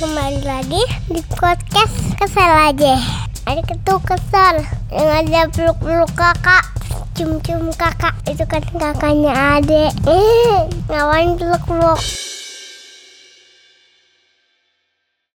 kembali lagi di podcast kesel aja. Ada ketu kesel yang ada peluk-peluk kakak Cium-cium kakak. Itu kan kakaknya adek Eh ngawain peluk-peluk.